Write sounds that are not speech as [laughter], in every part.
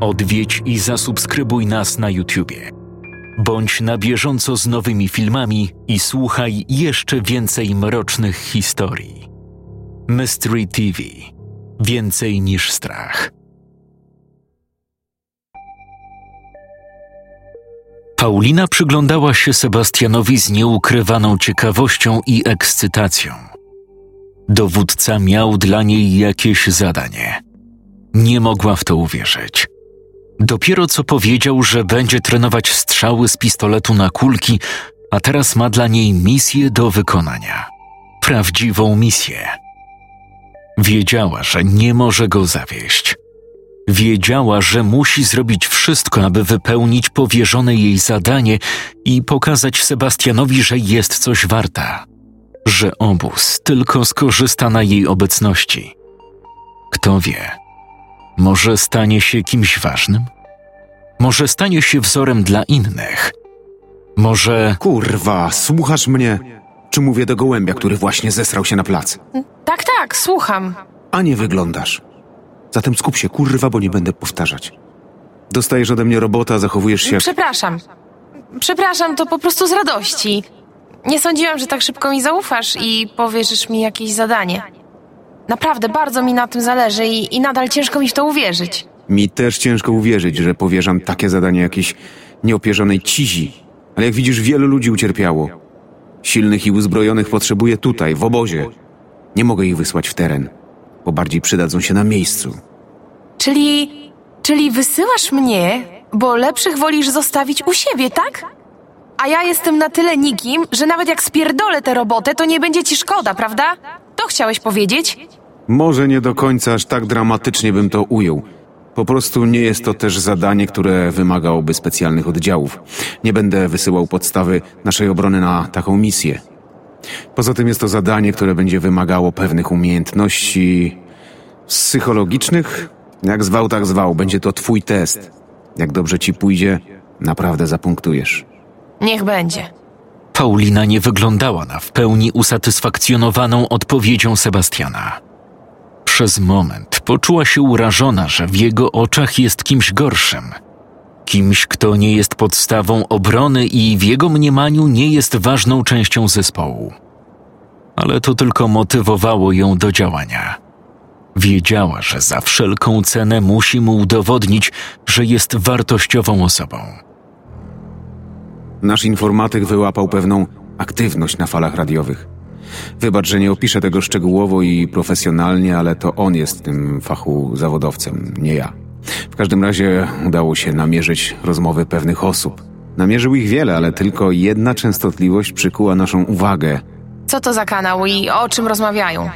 Odwiedź i zasubskrybuj nas na YouTubie. Bądź na bieżąco z nowymi filmami i słuchaj jeszcze więcej mrocznych historii. Mystery TV Więcej niż strach. Paulina przyglądała się Sebastianowi z nieukrywaną ciekawością i ekscytacją. Dowódca miał dla niej jakieś zadanie. Nie mogła w to uwierzyć. Dopiero co powiedział, że będzie trenować strzały z pistoletu na kulki, a teraz ma dla niej misję do wykonania. Prawdziwą misję. Wiedziała, że nie może go zawieść. Wiedziała, że musi zrobić wszystko, aby wypełnić powierzone jej zadanie i pokazać Sebastianowi, że jest coś warta, że obóz tylko skorzysta na jej obecności. Kto wie, może stanie się kimś ważnym? Może stanie się wzorem dla innych? Może. Kurwa, słuchasz mnie? Czy mówię do gołębia, który właśnie zesrał się na plac? Tak, tak, słucham. A nie wyglądasz. Zatem skup się, kurwa, bo nie będę powtarzać. Dostajesz ode mnie robota, zachowujesz się. Przepraszam. Przepraszam, to po prostu z radości. Nie sądziłam, że tak szybko mi zaufasz i powierzysz mi jakieś zadanie. Naprawdę, bardzo mi na tym zależy i, i nadal ciężko mi w to uwierzyć. Mi też ciężko uwierzyć, że powierzam takie zadanie jakiejś nieopierzonej cizi. Ale jak widzisz, wielu ludzi ucierpiało. Silnych i uzbrojonych potrzebuję tutaj, w obozie. Nie mogę ich wysłać w teren, bo bardziej przydadzą się na miejscu. Czyli. Czyli wysyłasz mnie, bo lepszych wolisz zostawić u siebie, tak? A ja jestem na tyle nikim, że nawet jak spierdolę tę robotę, to nie będzie ci szkoda, prawda? To chciałeś powiedzieć? Może nie do końca aż tak dramatycznie bym to ujął. Po prostu nie jest to też zadanie, które wymagałoby specjalnych oddziałów. Nie będę wysyłał podstawy naszej obrony na taką misję. Poza tym jest to zadanie, które będzie wymagało pewnych umiejętności psychologicznych. Jak zwał, tak zwał. Będzie to twój test. Jak dobrze ci pójdzie, naprawdę zapunktujesz. Niech będzie. Paulina nie wyglądała na w pełni usatysfakcjonowaną odpowiedzią Sebastiana. Przez moment poczuła się urażona, że w jego oczach jest kimś gorszym. Kimś, kto nie jest podstawą obrony i w jego mniemaniu nie jest ważną częścią zespołu. Ale to tylko motywowało ją do działania. Wiedziała, że za wszelką cenę musi mu udowodnić, że jest wartościową osobą. Nasz informatyk wyłapał pewną aktywność na falach radiowych. Wybacz, że nie opiszę tego szczegółowo i profesjonalnie, ale to on jest tym fachu zawodowcem, nie ja. W każdym razie udało się namierzyć rozmowy pewnych osób. Namierzył ich wiele, ale tylko jedna częstotliwość przykuła naszą uwagę. Co to za kanał i o czym rozmawiają?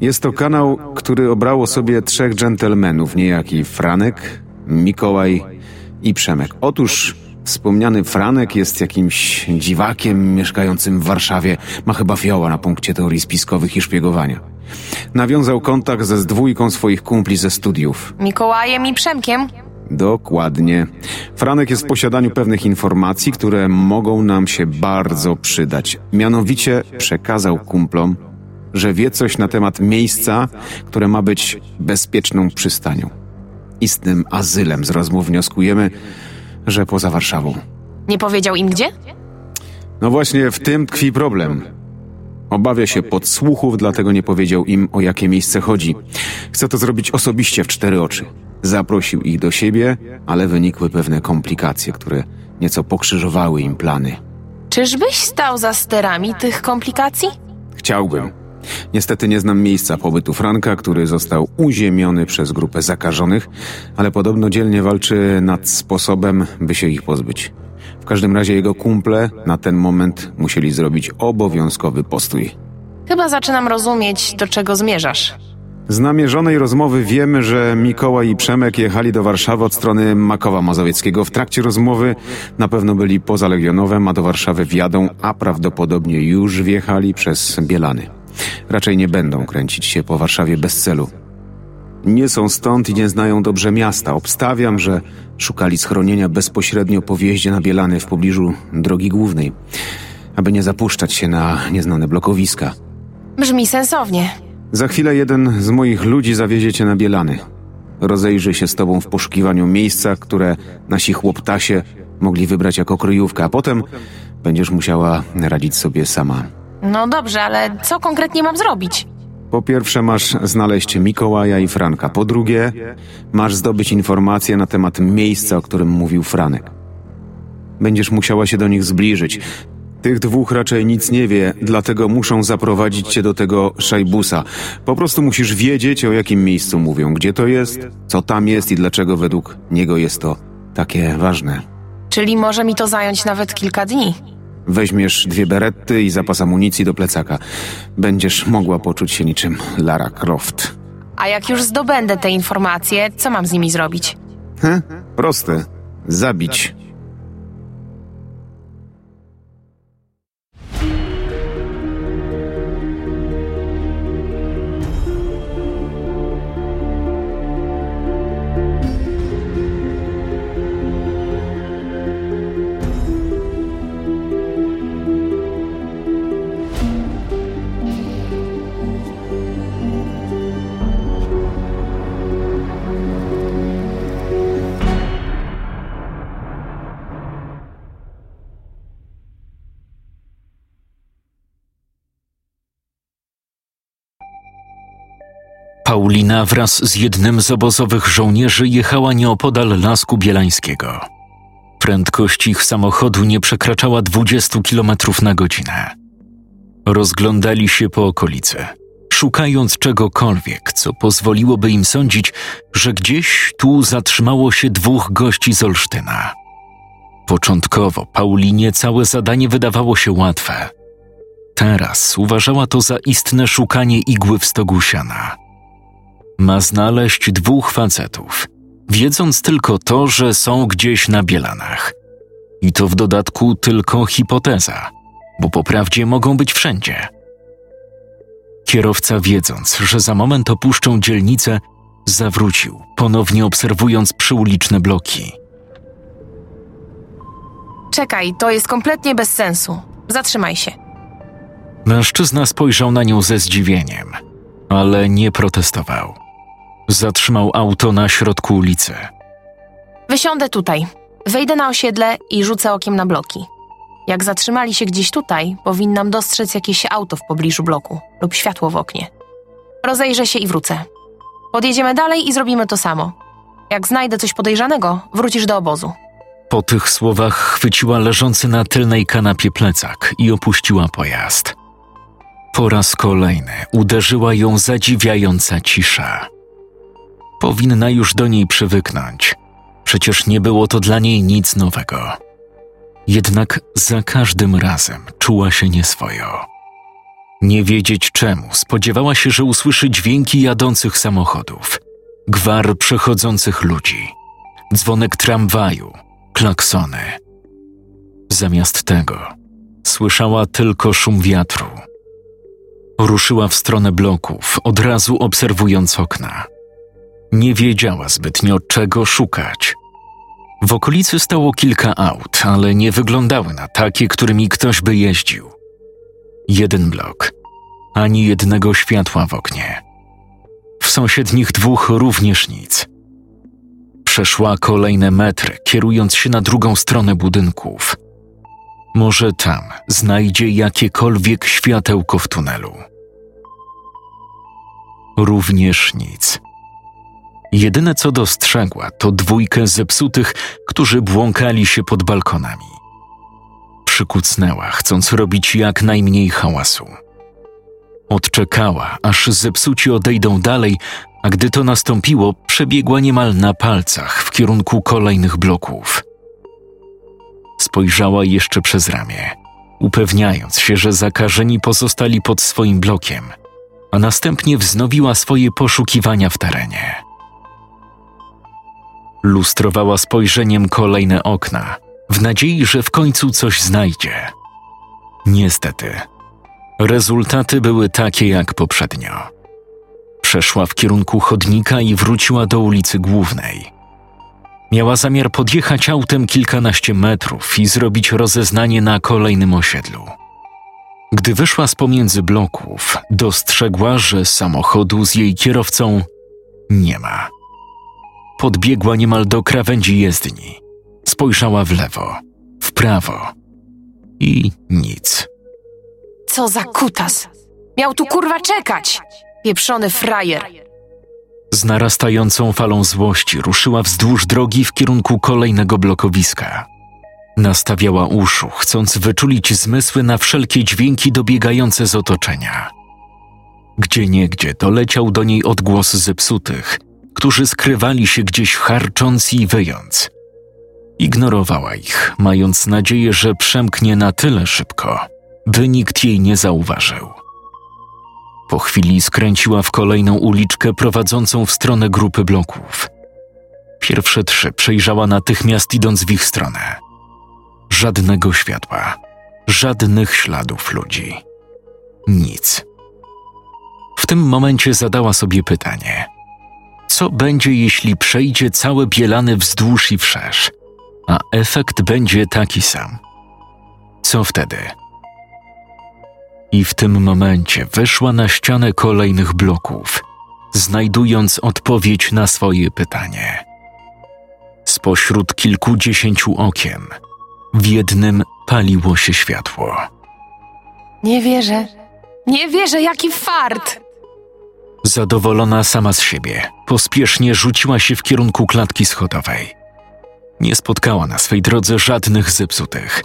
Jest to kanał, który obrało sobie trzech dżentelmenów, niejaki Franek, Mikołaj i Przemek. Otóż Wspomniany Franek jest jakimś dziwakiem mieszkającym w Warszawie. Ma chyba fioła na punkcie teorii spiskowych i szpiegowania. Nawiązał kontakt ze z dwójką swoich kumpli ze studiów. Mikołajem i Przemkiem? Dokładnie. Franek jest w posiadaniu pewnych informacji, które mogą nam się bardzo przydać. Mianowicie przekazał kumplom, że wie coś na temat miejsca, które ma być bezpieczną przystanią. Istnym azylem z rozmów wnioskujemy, że poza Warszawą. Nie powiedział im gdzie? No właśnie w tym tkwi problem. Obawia się podsłuchów, dlatego nie powiedział im o jakie miejsce chodzi. Chce to zrobić osobiście w cztery oczy. Zaprosił ich do siebie, ale wynikły pewne komplikacje, które nieco pokrzyżowały im plany. Czyżbyś stał za sterami tych komplikacji? Chciałbym. Niestety nie znam miejsca pobytu Franka, który został uziemiony przez grupę zakażonych, ale podobno dzielnie walczy nad sposobem, by się ich pozbyć. W każdym razie jego kumple na ten moment musieli zrobić obowiązkowy postój. Chyba zaczynam rozumieć, do czego zmierzasz. Z namierzonej rozmowy wiemy, że Mikołaj i Przemek jechali do Warszawy od strony Makowa Mazowieckiego. W trakcie rozmowy na pewno byli poza Legionowem, a do Warszawy wjadą, a prawdopodobnie już wjechali przez Bielany. Raczej nie będą kręcić się po Warszawie bez celu. Nie są stąd i nie znają dobrze miasta. Obstawiam, że szukali schronienia bezpośrednio po wjeździe na Bielany w pobliżu drogi głównej, aby nie zapuszczać się na nieznane blokowiska. Brzmi sensownie. Za chwilę jeden z moich ludzi zawiezie cię na Bielany. rozejrzy się z tobą w poszukiwaniu miejsca, które nasi chłoptasie mogli wybrać jako kryjówkę, a potem będziesz musiała radzić sobie sama. No dobrze, ale co konkretnie mam zrobić? Po pierwsze masz znaleźć Mikołaja i Franka. Po drugie masz zdobyć informacje na temat miejsca, o którym mówił Franek. Będziesz musiała się do nich zbliżyć. Tych dwóch raczej nic nie wie, dlatego muszą zaprowadzić cię do tego szajbusa. Po prostu musisz wiedzieć, o jakim miejscu mówią, gdzie to jest, co tam jest i dlaczego według niego jest to takie ważne. Czyli może mi to zająć nawet kilka dni. Weźmiesz dwie beretty i zapas amunicji do plecaka. Będziesz mogła poczuć się niczym Lara Croft. A jak już zdobędę te informacje, co mam z nimi zrobić? He? Proste. Zabić. Paulina wraz z jednym z obozowych żołnierzy jechała nieopodal Lasku Bielańskiego. Prędkość ich samochodu nie przekraczała 20 km na godzinę. Rozglądali się po okolicy, szukając czegokolwiek, co pozwoliłoby im sądzić, że gdzieś tu zatrzymało się dwóch gości z Olsztyna. Początkowo Paulinie całe zadanie wydawało się łatwe. Teraz uważała to za istne szukanie igły w stogu siana. Ma znaleźć dwóch facetów, wiedząc tylko to, że są gdzieś na Bielanach. I to w dodatku tylko hipoteza, bo po prawdzie mogą być wszędzie. Kierowca, wiedząc, że za moment opuszczą dzielnicę, zawrócił, ponownie obserwując przyuliczne bloki. Czekaj, to jest kompletnie bez sensu. Zatrzymaj się. Mężczyzna spojrzał na nią ze zdziwieniem, ale nie protestował. Zatrzymał auto na środku ulicy. Wysiądę tutaj. Wejdę na osiedle i rzucę okiem na bloki. Jak zatrzymali się gdzieś tutaj, powinnam dostrzec jakieś auto w pobliżu bloku lub światło w oknie. Rozejrzę się i wrócę. Podjedziemy dalej i zrobimy to samo. Jak znajdę coś podejrzanego, wrócisz do obozu. Po tych słowach chwyciła leżący na tylnej kanapie plecak i opuściła pojazd. Po raz kolejny uderzyła ją zadziwiająca cisza. Powinna już do niej przywyknąć. Przecież nie było to dla niej nic nowego. Jednak za każdym razem czuła się nieswojo. Nie wiedzieć czemu, spodziewała się, że usłyszy dźwięki jadących samochodów, gwar przechodzących ludzi, dzwonek tramwaju, klaksony. Zamiast tego słyszała tylko szum wiatru. Ruszyła w stronę bloków, od razu obserwując okna. Nie wiedziała zbytnio czego szukać. W okolicy stało kilka aut, ale nie wyglądały na takie, którymi ktoś by jeździł. Jeden blok, ani jednego światła w oknie. W sąsiednich dwóch również nic. Przeszła kolejne metry, kierując się na drugą stronę budynków. Może tam znajdzie jakiekolwiek światełko w tunelu. Również nic. Jedyne co dostrzegła to dwójkę zepsutych, którzy błąkali się pod balkonami. Przykucnęła, chcąc robić jak najmniej hałasu. Odczekała, aż zepsuci odejdą dalej, a gdy to nastąpiło, przebiegła niemal na palcach w kierunku kolejnych bloków. Spojrzała jeszcze przez ramię, upewniając się, że zakażeni pozostali pod swoim blokiem, a następnie wznowiła swoje poszukiwania w terenie. Lustrowała spojrzeniem kolejne okna, w nadziei, że w końcu coś znajdzie. Niestety, rezultaty były takie jak poprzednio. Przeszła w kierunku chodnika i wróciła do ulicy głównej. Miała zamiar podjechać autem kilkanaście metrów i zrobić rozeznanie na kolejnym osiedlu. Gdy wyszła z pomiędzy bloków, dostrzegła, że samochodu z jej kierowcą nie ma. Podbiegła niemal do krawędzi jezdni. Spojrzała w lewo, w prawo i nic. Co za kutas! Miał tu kurwa czekać! Pieprzony frajer! Z narastającą falą złości ruszyła wzdłuż drogi w kierunku kolejnego blokowiska. Nastawiała uszu, chcąc wyczulić zmysły na wszelkie dźwięki dobiegające z otoczenia. Gdzie niegdzie doleciał do niej odgłos zepsutych, którzy skrywali się gdzieś harcząc i wyjąc. Ignorowała ich, mając nadzieję, że przemknie na tyle szybko, by nikt jej nie zauważył. Po chwili skręciła w kolejną uliczkę prowadzącą w stronę grupy bloków. Pierwsze trzy przejrzała natychmiast idąc w ich stronę. Żadnego światła, żadnych śladów ludzi. Nic. W tym momencie zadała sobie pytanie: co będzie, jeśli przejdzie całe Bielany wzdłuż i wszerz, a efekt będzie taki sam? Co wtedy? I w tym momencie wyszła na ścianę kolejnych bloków, znajdując odpowiedź na swoje pytanie. Spośród kilkudziesięciu okien, w jednym paliło się światło. Nie wierzę. Nie wierzę, jaki fart! Zadowolona sama z siebie, pospiesznie rzuciła się w kierunku klatki schodowej. Nie spotkała na swej drodze żadnych zepsutych,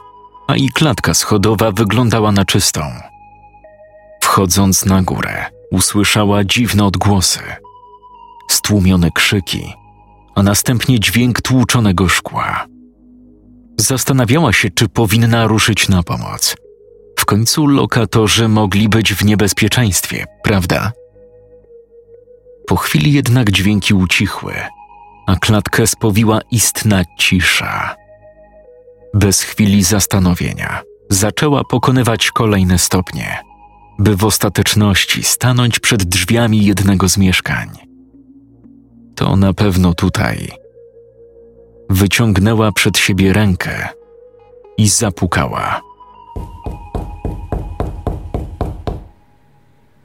a i klatka schodowa wyglądała na czystą. Wchodząc na górę, usłyszała dziwne odgłosy, stłumione krzyki, a następnie dźwięk tłuczonego szkła. Zastanawiała się, czy powinna ruszyć na pomoc. W końcu lokatorzy mogli być w niebezpieczeństwie, prawda? Po chwili jednak dźwięki ucichły, a klatkę spowiła istna cisza. Bez chwili zastanowienia zaczęła pokonywać kolejne stopnie, by w ostateczności stanąć przed drzwiami jednego z mieszkań. To na pewno tutaj. Wyciągnęła przed siebie rękę i zapukała.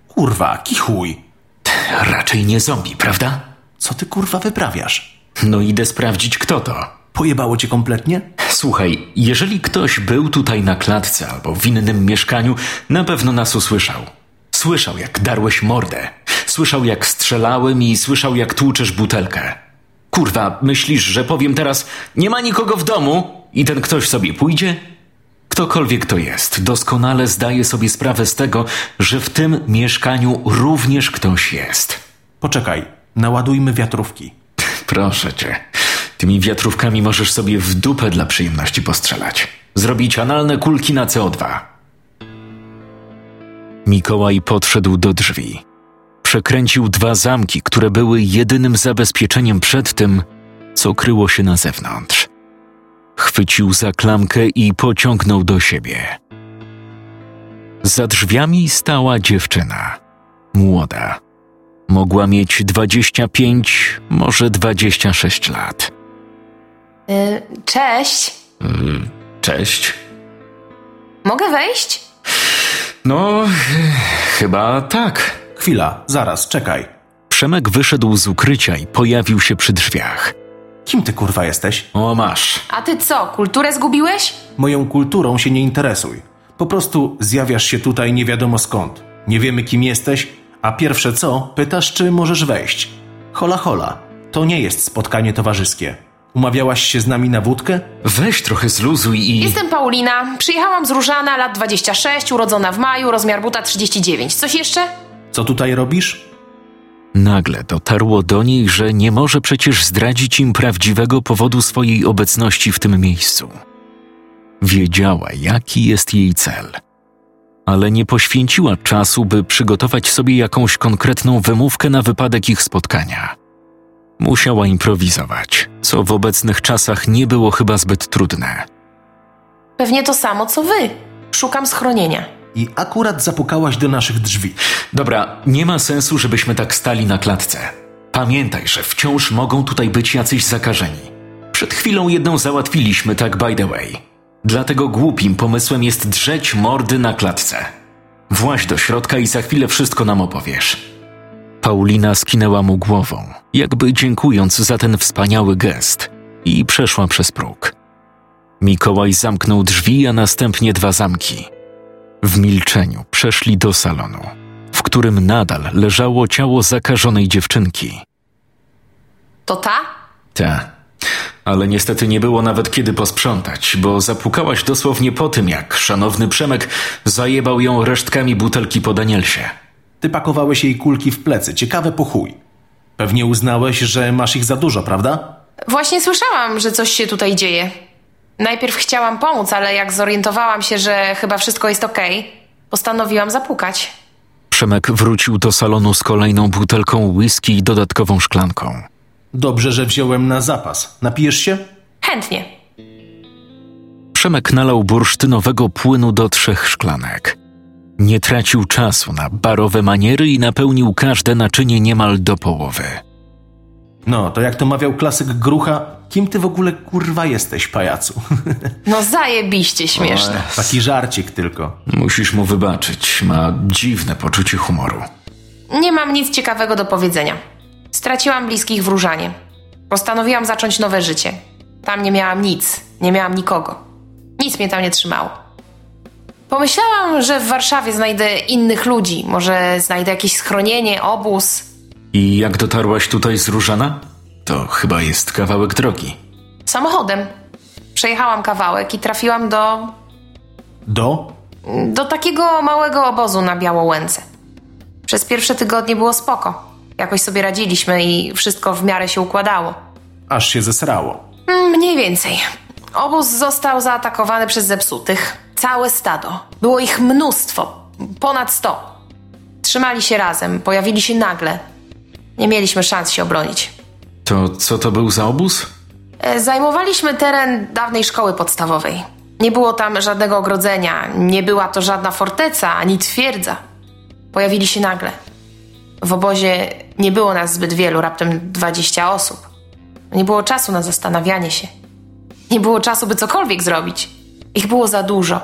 Kurwa, kichuj! Raczej nie zombie, prawda? Co ty kurwa wyprawiasz? No idę sprawdzić, kto to. Pojebało cię kompletnie? Słuchaj, jeżeli ktoś był tutaj na klatce albo w innym mieszkaniu, na pewno nas usłyszał. Słyszał, jak darłeś mordę. Słyszał, jak strzelałem i słyszał, jak tłuczesz butelkę. Kurwa, myślisz, że powiem teraz, nie ma nikogo w domu i ten ktoś sobie pójdzie? Ktokolwiek to jest, doskonale zdaje sobie sprawę z tego, że w tym mieszkaniu również ktoś jest. Poczekaj, naładujmy wiatrówki. Proszę cię. Tymi wiatrówkami możesz sobie w dupę dla przyjemności postrzelać. Zrobić analne kulki na CO2. Mikołaj podszedł do drzwi. Przekręcił dwa zamki, które były jedynym zabezpieczeniem przed tym, co kryło się na zewnątrz. Chwycił za klamkę i pociągnął do siebie. Za drzwiami stała dziewczyna. Młoda. Mogła mieć 25, może 26 lat. Y, cześć. Cześć. Mogę wejść? No, chyba tak. Chwila, zaraz, czekaj. Przemek wyszedł z ukrycia i pojawił się przy drzwiach. Kim ty kurwa jesteś? O, masz. A ty co, kulturę zgubiłeś? Moją kulturą się nie interesuj. Po prostu zjawiasz się tutaj nie wiadomo skąd. Nie wiemy kim jesteś, a pierwsze co, pytasz czy możesz wejść. Hola hola, to nie jest spotkanie towarzyskie. Umawiałaś się z nami na wódkę? Weź trochę zluzuj i... Jestem Paulina, przyjechałam z Różana, lat 26, urodzona w maju, rozmiar buta 39. Coś jeszcze? Co tutaj robisz? Nagle dotarło do niej, że nie może przecież zdradzić im prawdziwego powodu swojej obecności w tym miejscu. Wiedziała, jaki jest jej cel, ale nie poświęciła czasu, by przygotować sobie jakąś konkretną wymówkę na wypadek ich spotkania. Musiała improwizować, co w obecnych czasach nie było chyba zbyt trudne. Pewnie to samo co wy. Szukam schronienia. I akurat zapukałaś do naszych drzwi. Dobra, nie ma sensu, żebyśmy tak stali na klatce. Pamiętaj, że wciąż mogą tutaj być jacyś zakażeni. Przed chwilą jedną załatwiliśmy, tak by the way. Dlatego głupim pomysłem jest drzeć mordy na klatce. Właź do środka i za chwilę wszystko nam opowiesz. Paulina skinęła mu głową, jakby dziękując za ten wspaniały gest, i przeszła przez próg. Mikołaj zamknął drzwi, a następnie dwa zamki. W milczeniu przeszli do salonu, w którym nadal leżało ciało zakażonej dziewczynki. To ta? Ta. Ale niestety nie było nawet kiedy posprzątać, bo zapukałaś dosłownie po tym, jak szanowny Przemek zajebał ją resztkami butelki po Danielsie. Ty pakowałeś jej kulki w plecy, ciekawe po chuj. Pewnie uznałeś, że masz ich za dużo, prawda? Właśnie słyszałam, że coś się tutaj dzieje. Najpierw chciałam pomóc, ale jak zorientowałam się, że chyba wszystko jest okej, postanowiłam zapukać. Przemek wrócił do salonu z kolejną butelką whisky i dodatkową szklanką. Dobrze, że wziąłem na zapas. Napijesz się? Chętnie. Przemek nalał bursztynowego płynu do trzech szklanek. Nie tracił czasu na barowe maniery i napełnił każde naczynie niemal do połowy. No, to jak to mawiał klasyk Grucha, kim ty w ogóle kurwa jesteś, pajacu? [laughs] No zajebiście śmieszne. Taki żarcik tylko. Musisz mu wybaczyć, ma dziwne poczucie humoru. Nie mam nic ciekawego do powiedzenia. Straciłam bliskich w Różanie. Postanowiłam zacząć nowe życie. Tam nie miałam nic, nie miałam nikogo. Nic mnie tam nie trzymało. Pomyślałam, że w Warszawie znajdę innych ludzi. Może znajdę jakieś schronienie, obóz. I jak dotarłaś tutaj z Różana? To chyba jest kawałek drogi. Samochodem. Przejechałam kawałek i trafiłam do. Do? do takiego małego obozu na Białołęce. Przez pierwsze tygodnie było spoko. Jakoś sobie radziliśmy i wszystko w miarę się układało. Aż się zesrało. Mm, Mniej więcej. Obóz został zaatakowany przez zepsutych. Całe stado. Było ich mnóstwo. Ponad sto. Trzymali się razem, pojawili się nagle. Nie mieliśmy szans się obronić. To co to był za obóz? E, Zajmowaliśmy teren dawnej szkoły podstawowej. Nie było tam żadnego ogrodzenia, nie była to żadna forteca ani twierdza. Pojawili się nagle. W obozie nie było nas zbyt wielu, raptem 20 osób. Nie było czasu na zastanawianie się. Nie było czasu, by cokolwiek zrobić. Ich było za dużo.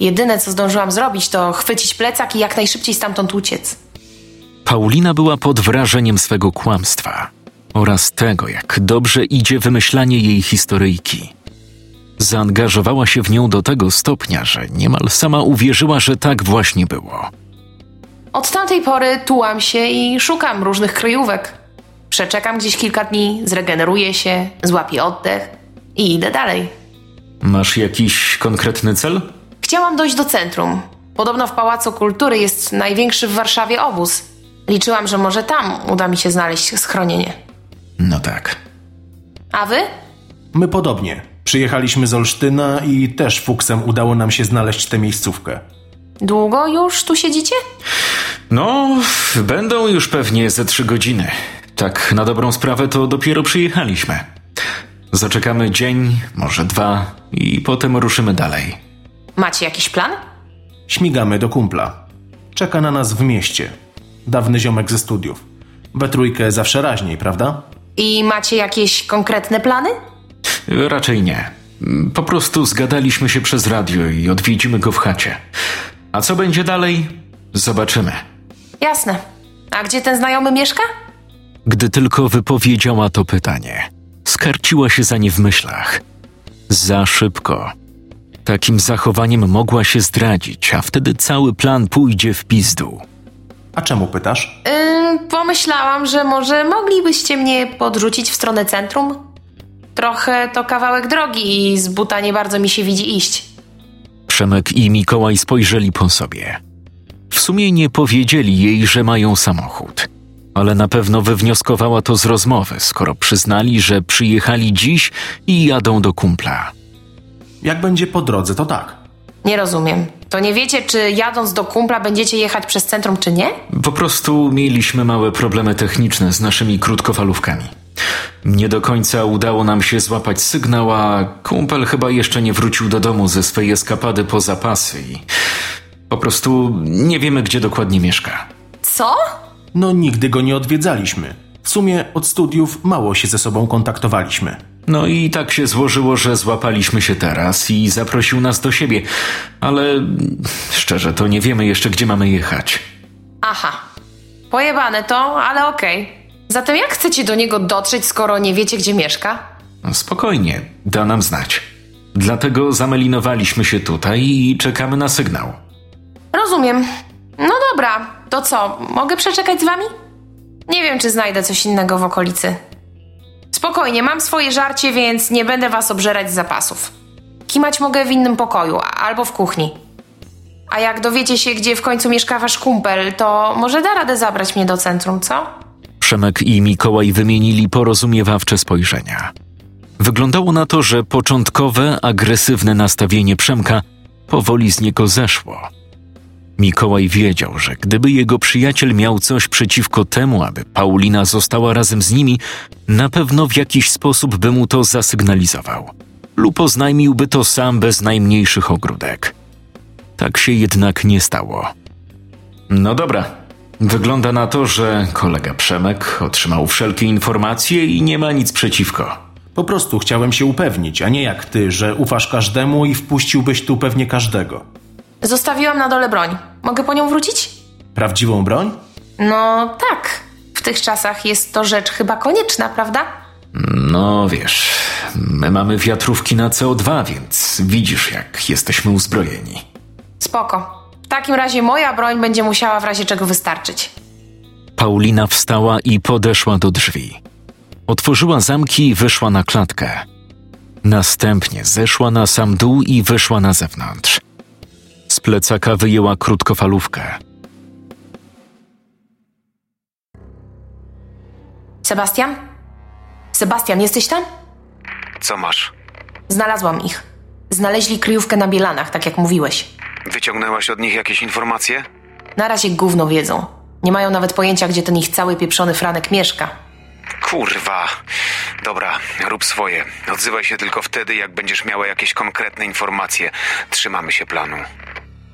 Jedyne, co zdążyłam zrobić, to chwycić plecak i jak najszybciej stamtąd uciec. Paulina była pod wrażeniem swego kłamstwa oraz tego, jak dobrze idzie wymyślanie jej historyjki. Zaangażowała się w nią do tego stopnia, że niemal sama uwierzyła, że tak właśnie było. Od tamtej pory tułam się i szukam różnych kryjówek. Przeczekam gdzieś kilka dni, zregeneruję się, złapię oddech i idę dalej. Masz jakiś konkretny cel? Chciałam dojść do centrum. Podobno w Pałacu Kultury jest największy w Warszawie obóz. Liczyłam, że może tam uda mi się znaleźć schronienie. No tak. A wy? My podobnie. Przyjechaliśmy z Olsztyna i też fuksem udało nam się znaleźć tę miejscówkę. Długo już tu siedzicie? No, będą już pewnie ze trzy godziny. Tak, na dobrą sprawę to dopiero przyjechaliśmy. Zaczekamy dzień, może dwa i potem ruszymy dalej. Macie jakiś plan? Śmigamy do kumpla. Czeka na nas w mieście. Dawny ziomek ze studiów. We trójkę zawsze raźniej, prawda? I macie jakieś konkretne plany? Raczej nie. Po prostu zgadaliśmy się przez radio i odwiedzimy go w chacie. A co będzie dalej? Zobaczymy. Jasne. A gdzie ten znajomy mieszka? Gdy tylko wypowiedziała to pytanie, skarciła się za nie w myślach. Za szybko. Takim zachowaniem mogła się zdradzić, a wtedy cały plan pójdzie w pizdu. A czemu pytasz? Ym, pomyślałam, że może moglibyście mnie podrzucić w stronę centrum? Trochę to kawałek drogi i z buta nie bardzo mi się widzi iść. Przemek i Mikołaj spojrzeli po sobie. W sumie nie powiedzieli jej, że mają samochód, ale na pewno wywnioskowała to z rozmowy, skoro przyznali, że przyjechali dziś i jadą do kumpla. Jak będzie po drodze, to tak. Nie rozumiem. To nie wiecie, czy jadąc do kumpla będziecie jechać przez centrum, czy nie? Po prostu mieliśmy małe problemy techniczne z naszymi krótkofalówkami. Nie do końca udało nam się złapać sygnał, a kumpel chyba jeszcze nie wrócił do domu ze swej eskapady po zapasy i po prostu nie wiemy, gdzie dokładnie mieszka. Co? No nigdy go nie odwiedzaliśmy. W sumie od studiów mało się ze sobą kontaktowaliśmy. No i tak się złożyło, że złapaliśmy się teraz i zaprosił nas do siebie, ale szczerze to nie wiemy jeszcze, gdzie mamy jechać. Aha. Pojebane to, ale okej. Zatem jak chcecie do niego dotrzeć, skoro nie wiecie, gdzie mieszka? No spokojnie, da nam znać. Dlatego zamelinowaliśmy się tutaj i czekamy na sygnał. Rozumiem. No dobra, to co, mogę przeczekać z wami? Nie wiem, czy znajdę coś innego w okolicy. Spokojnie, mam swoje żarcie, więc nie będę was obżerać z zapasów. Kimać mogę w innym pokoju albo w kuchni. A jak dowiecie się, gdzie w końcu mieszka wasz kumpel, to może da radę zabrać mnie do centrum, co? Przemek i Mikołaj wymienili porozumiewawcze spojrzenia. Wyglądało na to, że początkowe, agresywne nastawienie Przemka powoli z niego zeszło. Mikołaj wiedział, że gdyby jego przyjaciel miał coś przeciwko temu, aby Paulina została razem z nimi, na pewno w jakiś sposób by mu to zasygnalizował. Lub oznajmiłby to sam bez najmniejszych ogródek. Tak się jednak nie stało. No dobra. Wygląda na to, że kolega Przemek otrzymał wszelkie informacje i nie ma nic przeciwko. Po prostu chciałem się upewnić, a nie jak ty, że ufasz każdemu i wpuściłbyś tu pewnie każdego. Zostawiłam na dole broń. Mogę po nią wrócić? Prawdziwą broń? No tak. W tych czasach jest to rzecz chyba konieczna, prawda? No wiesz, my mamy wiatrówki na CO2, więc widzisz, jak jesteśmy uzbrojeni. Spoko. W takim razie moja broń będzie musiała w razie czego wystarczyć. Paulina wstała i podeszła do drzwi. Otworzyła zamki i wyszła na klatkę. Następnie zeszła na sam dół i wyszła na zewnątrz. Z plecaka wyjęła krótkofalówkę. Sebastian? Sebastian, jesteś tam? Co masz? Znalazłam ich. Znaleźli kryjówkę na Bielanach, tak jak mówiłeś. Wyciągnęłaś od nich jakieś informacje? Na razie gówno wiedzą. Nie mają nawet pojęcia, gdzie ten ich cały pieprzony Franek mieszka. Kurwa. Dobra, rób swoje. Odzywaj się tylko wtedy, jak będziesz miała jakieś konkretne informacje. Trzymamy się planu.